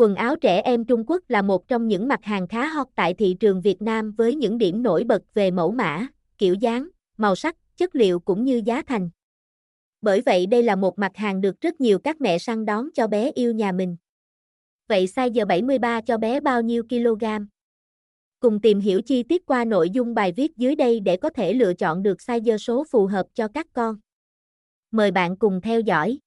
Quần áo trẻ em Trung Quốc là một trong những mặt hàng khá hot tại thị trường Việt Nam với những điểm nổi bật về mẫu mã, kiểu dáng, màu sắc, chất liệu cũng như giá thành. Bởi vậy đây là một mặt hàng được rất nhiều các mẹ săn đón cho bé yêu nhà mình. Vậy size 73 cho bé bao nhiêu kg? Cùng tìm hiểu chi tiết qua nội dung bài viết dưới đây để có thể lựa chọn được size số phù hợp cho các con. Mời bạn cùng theo dõi.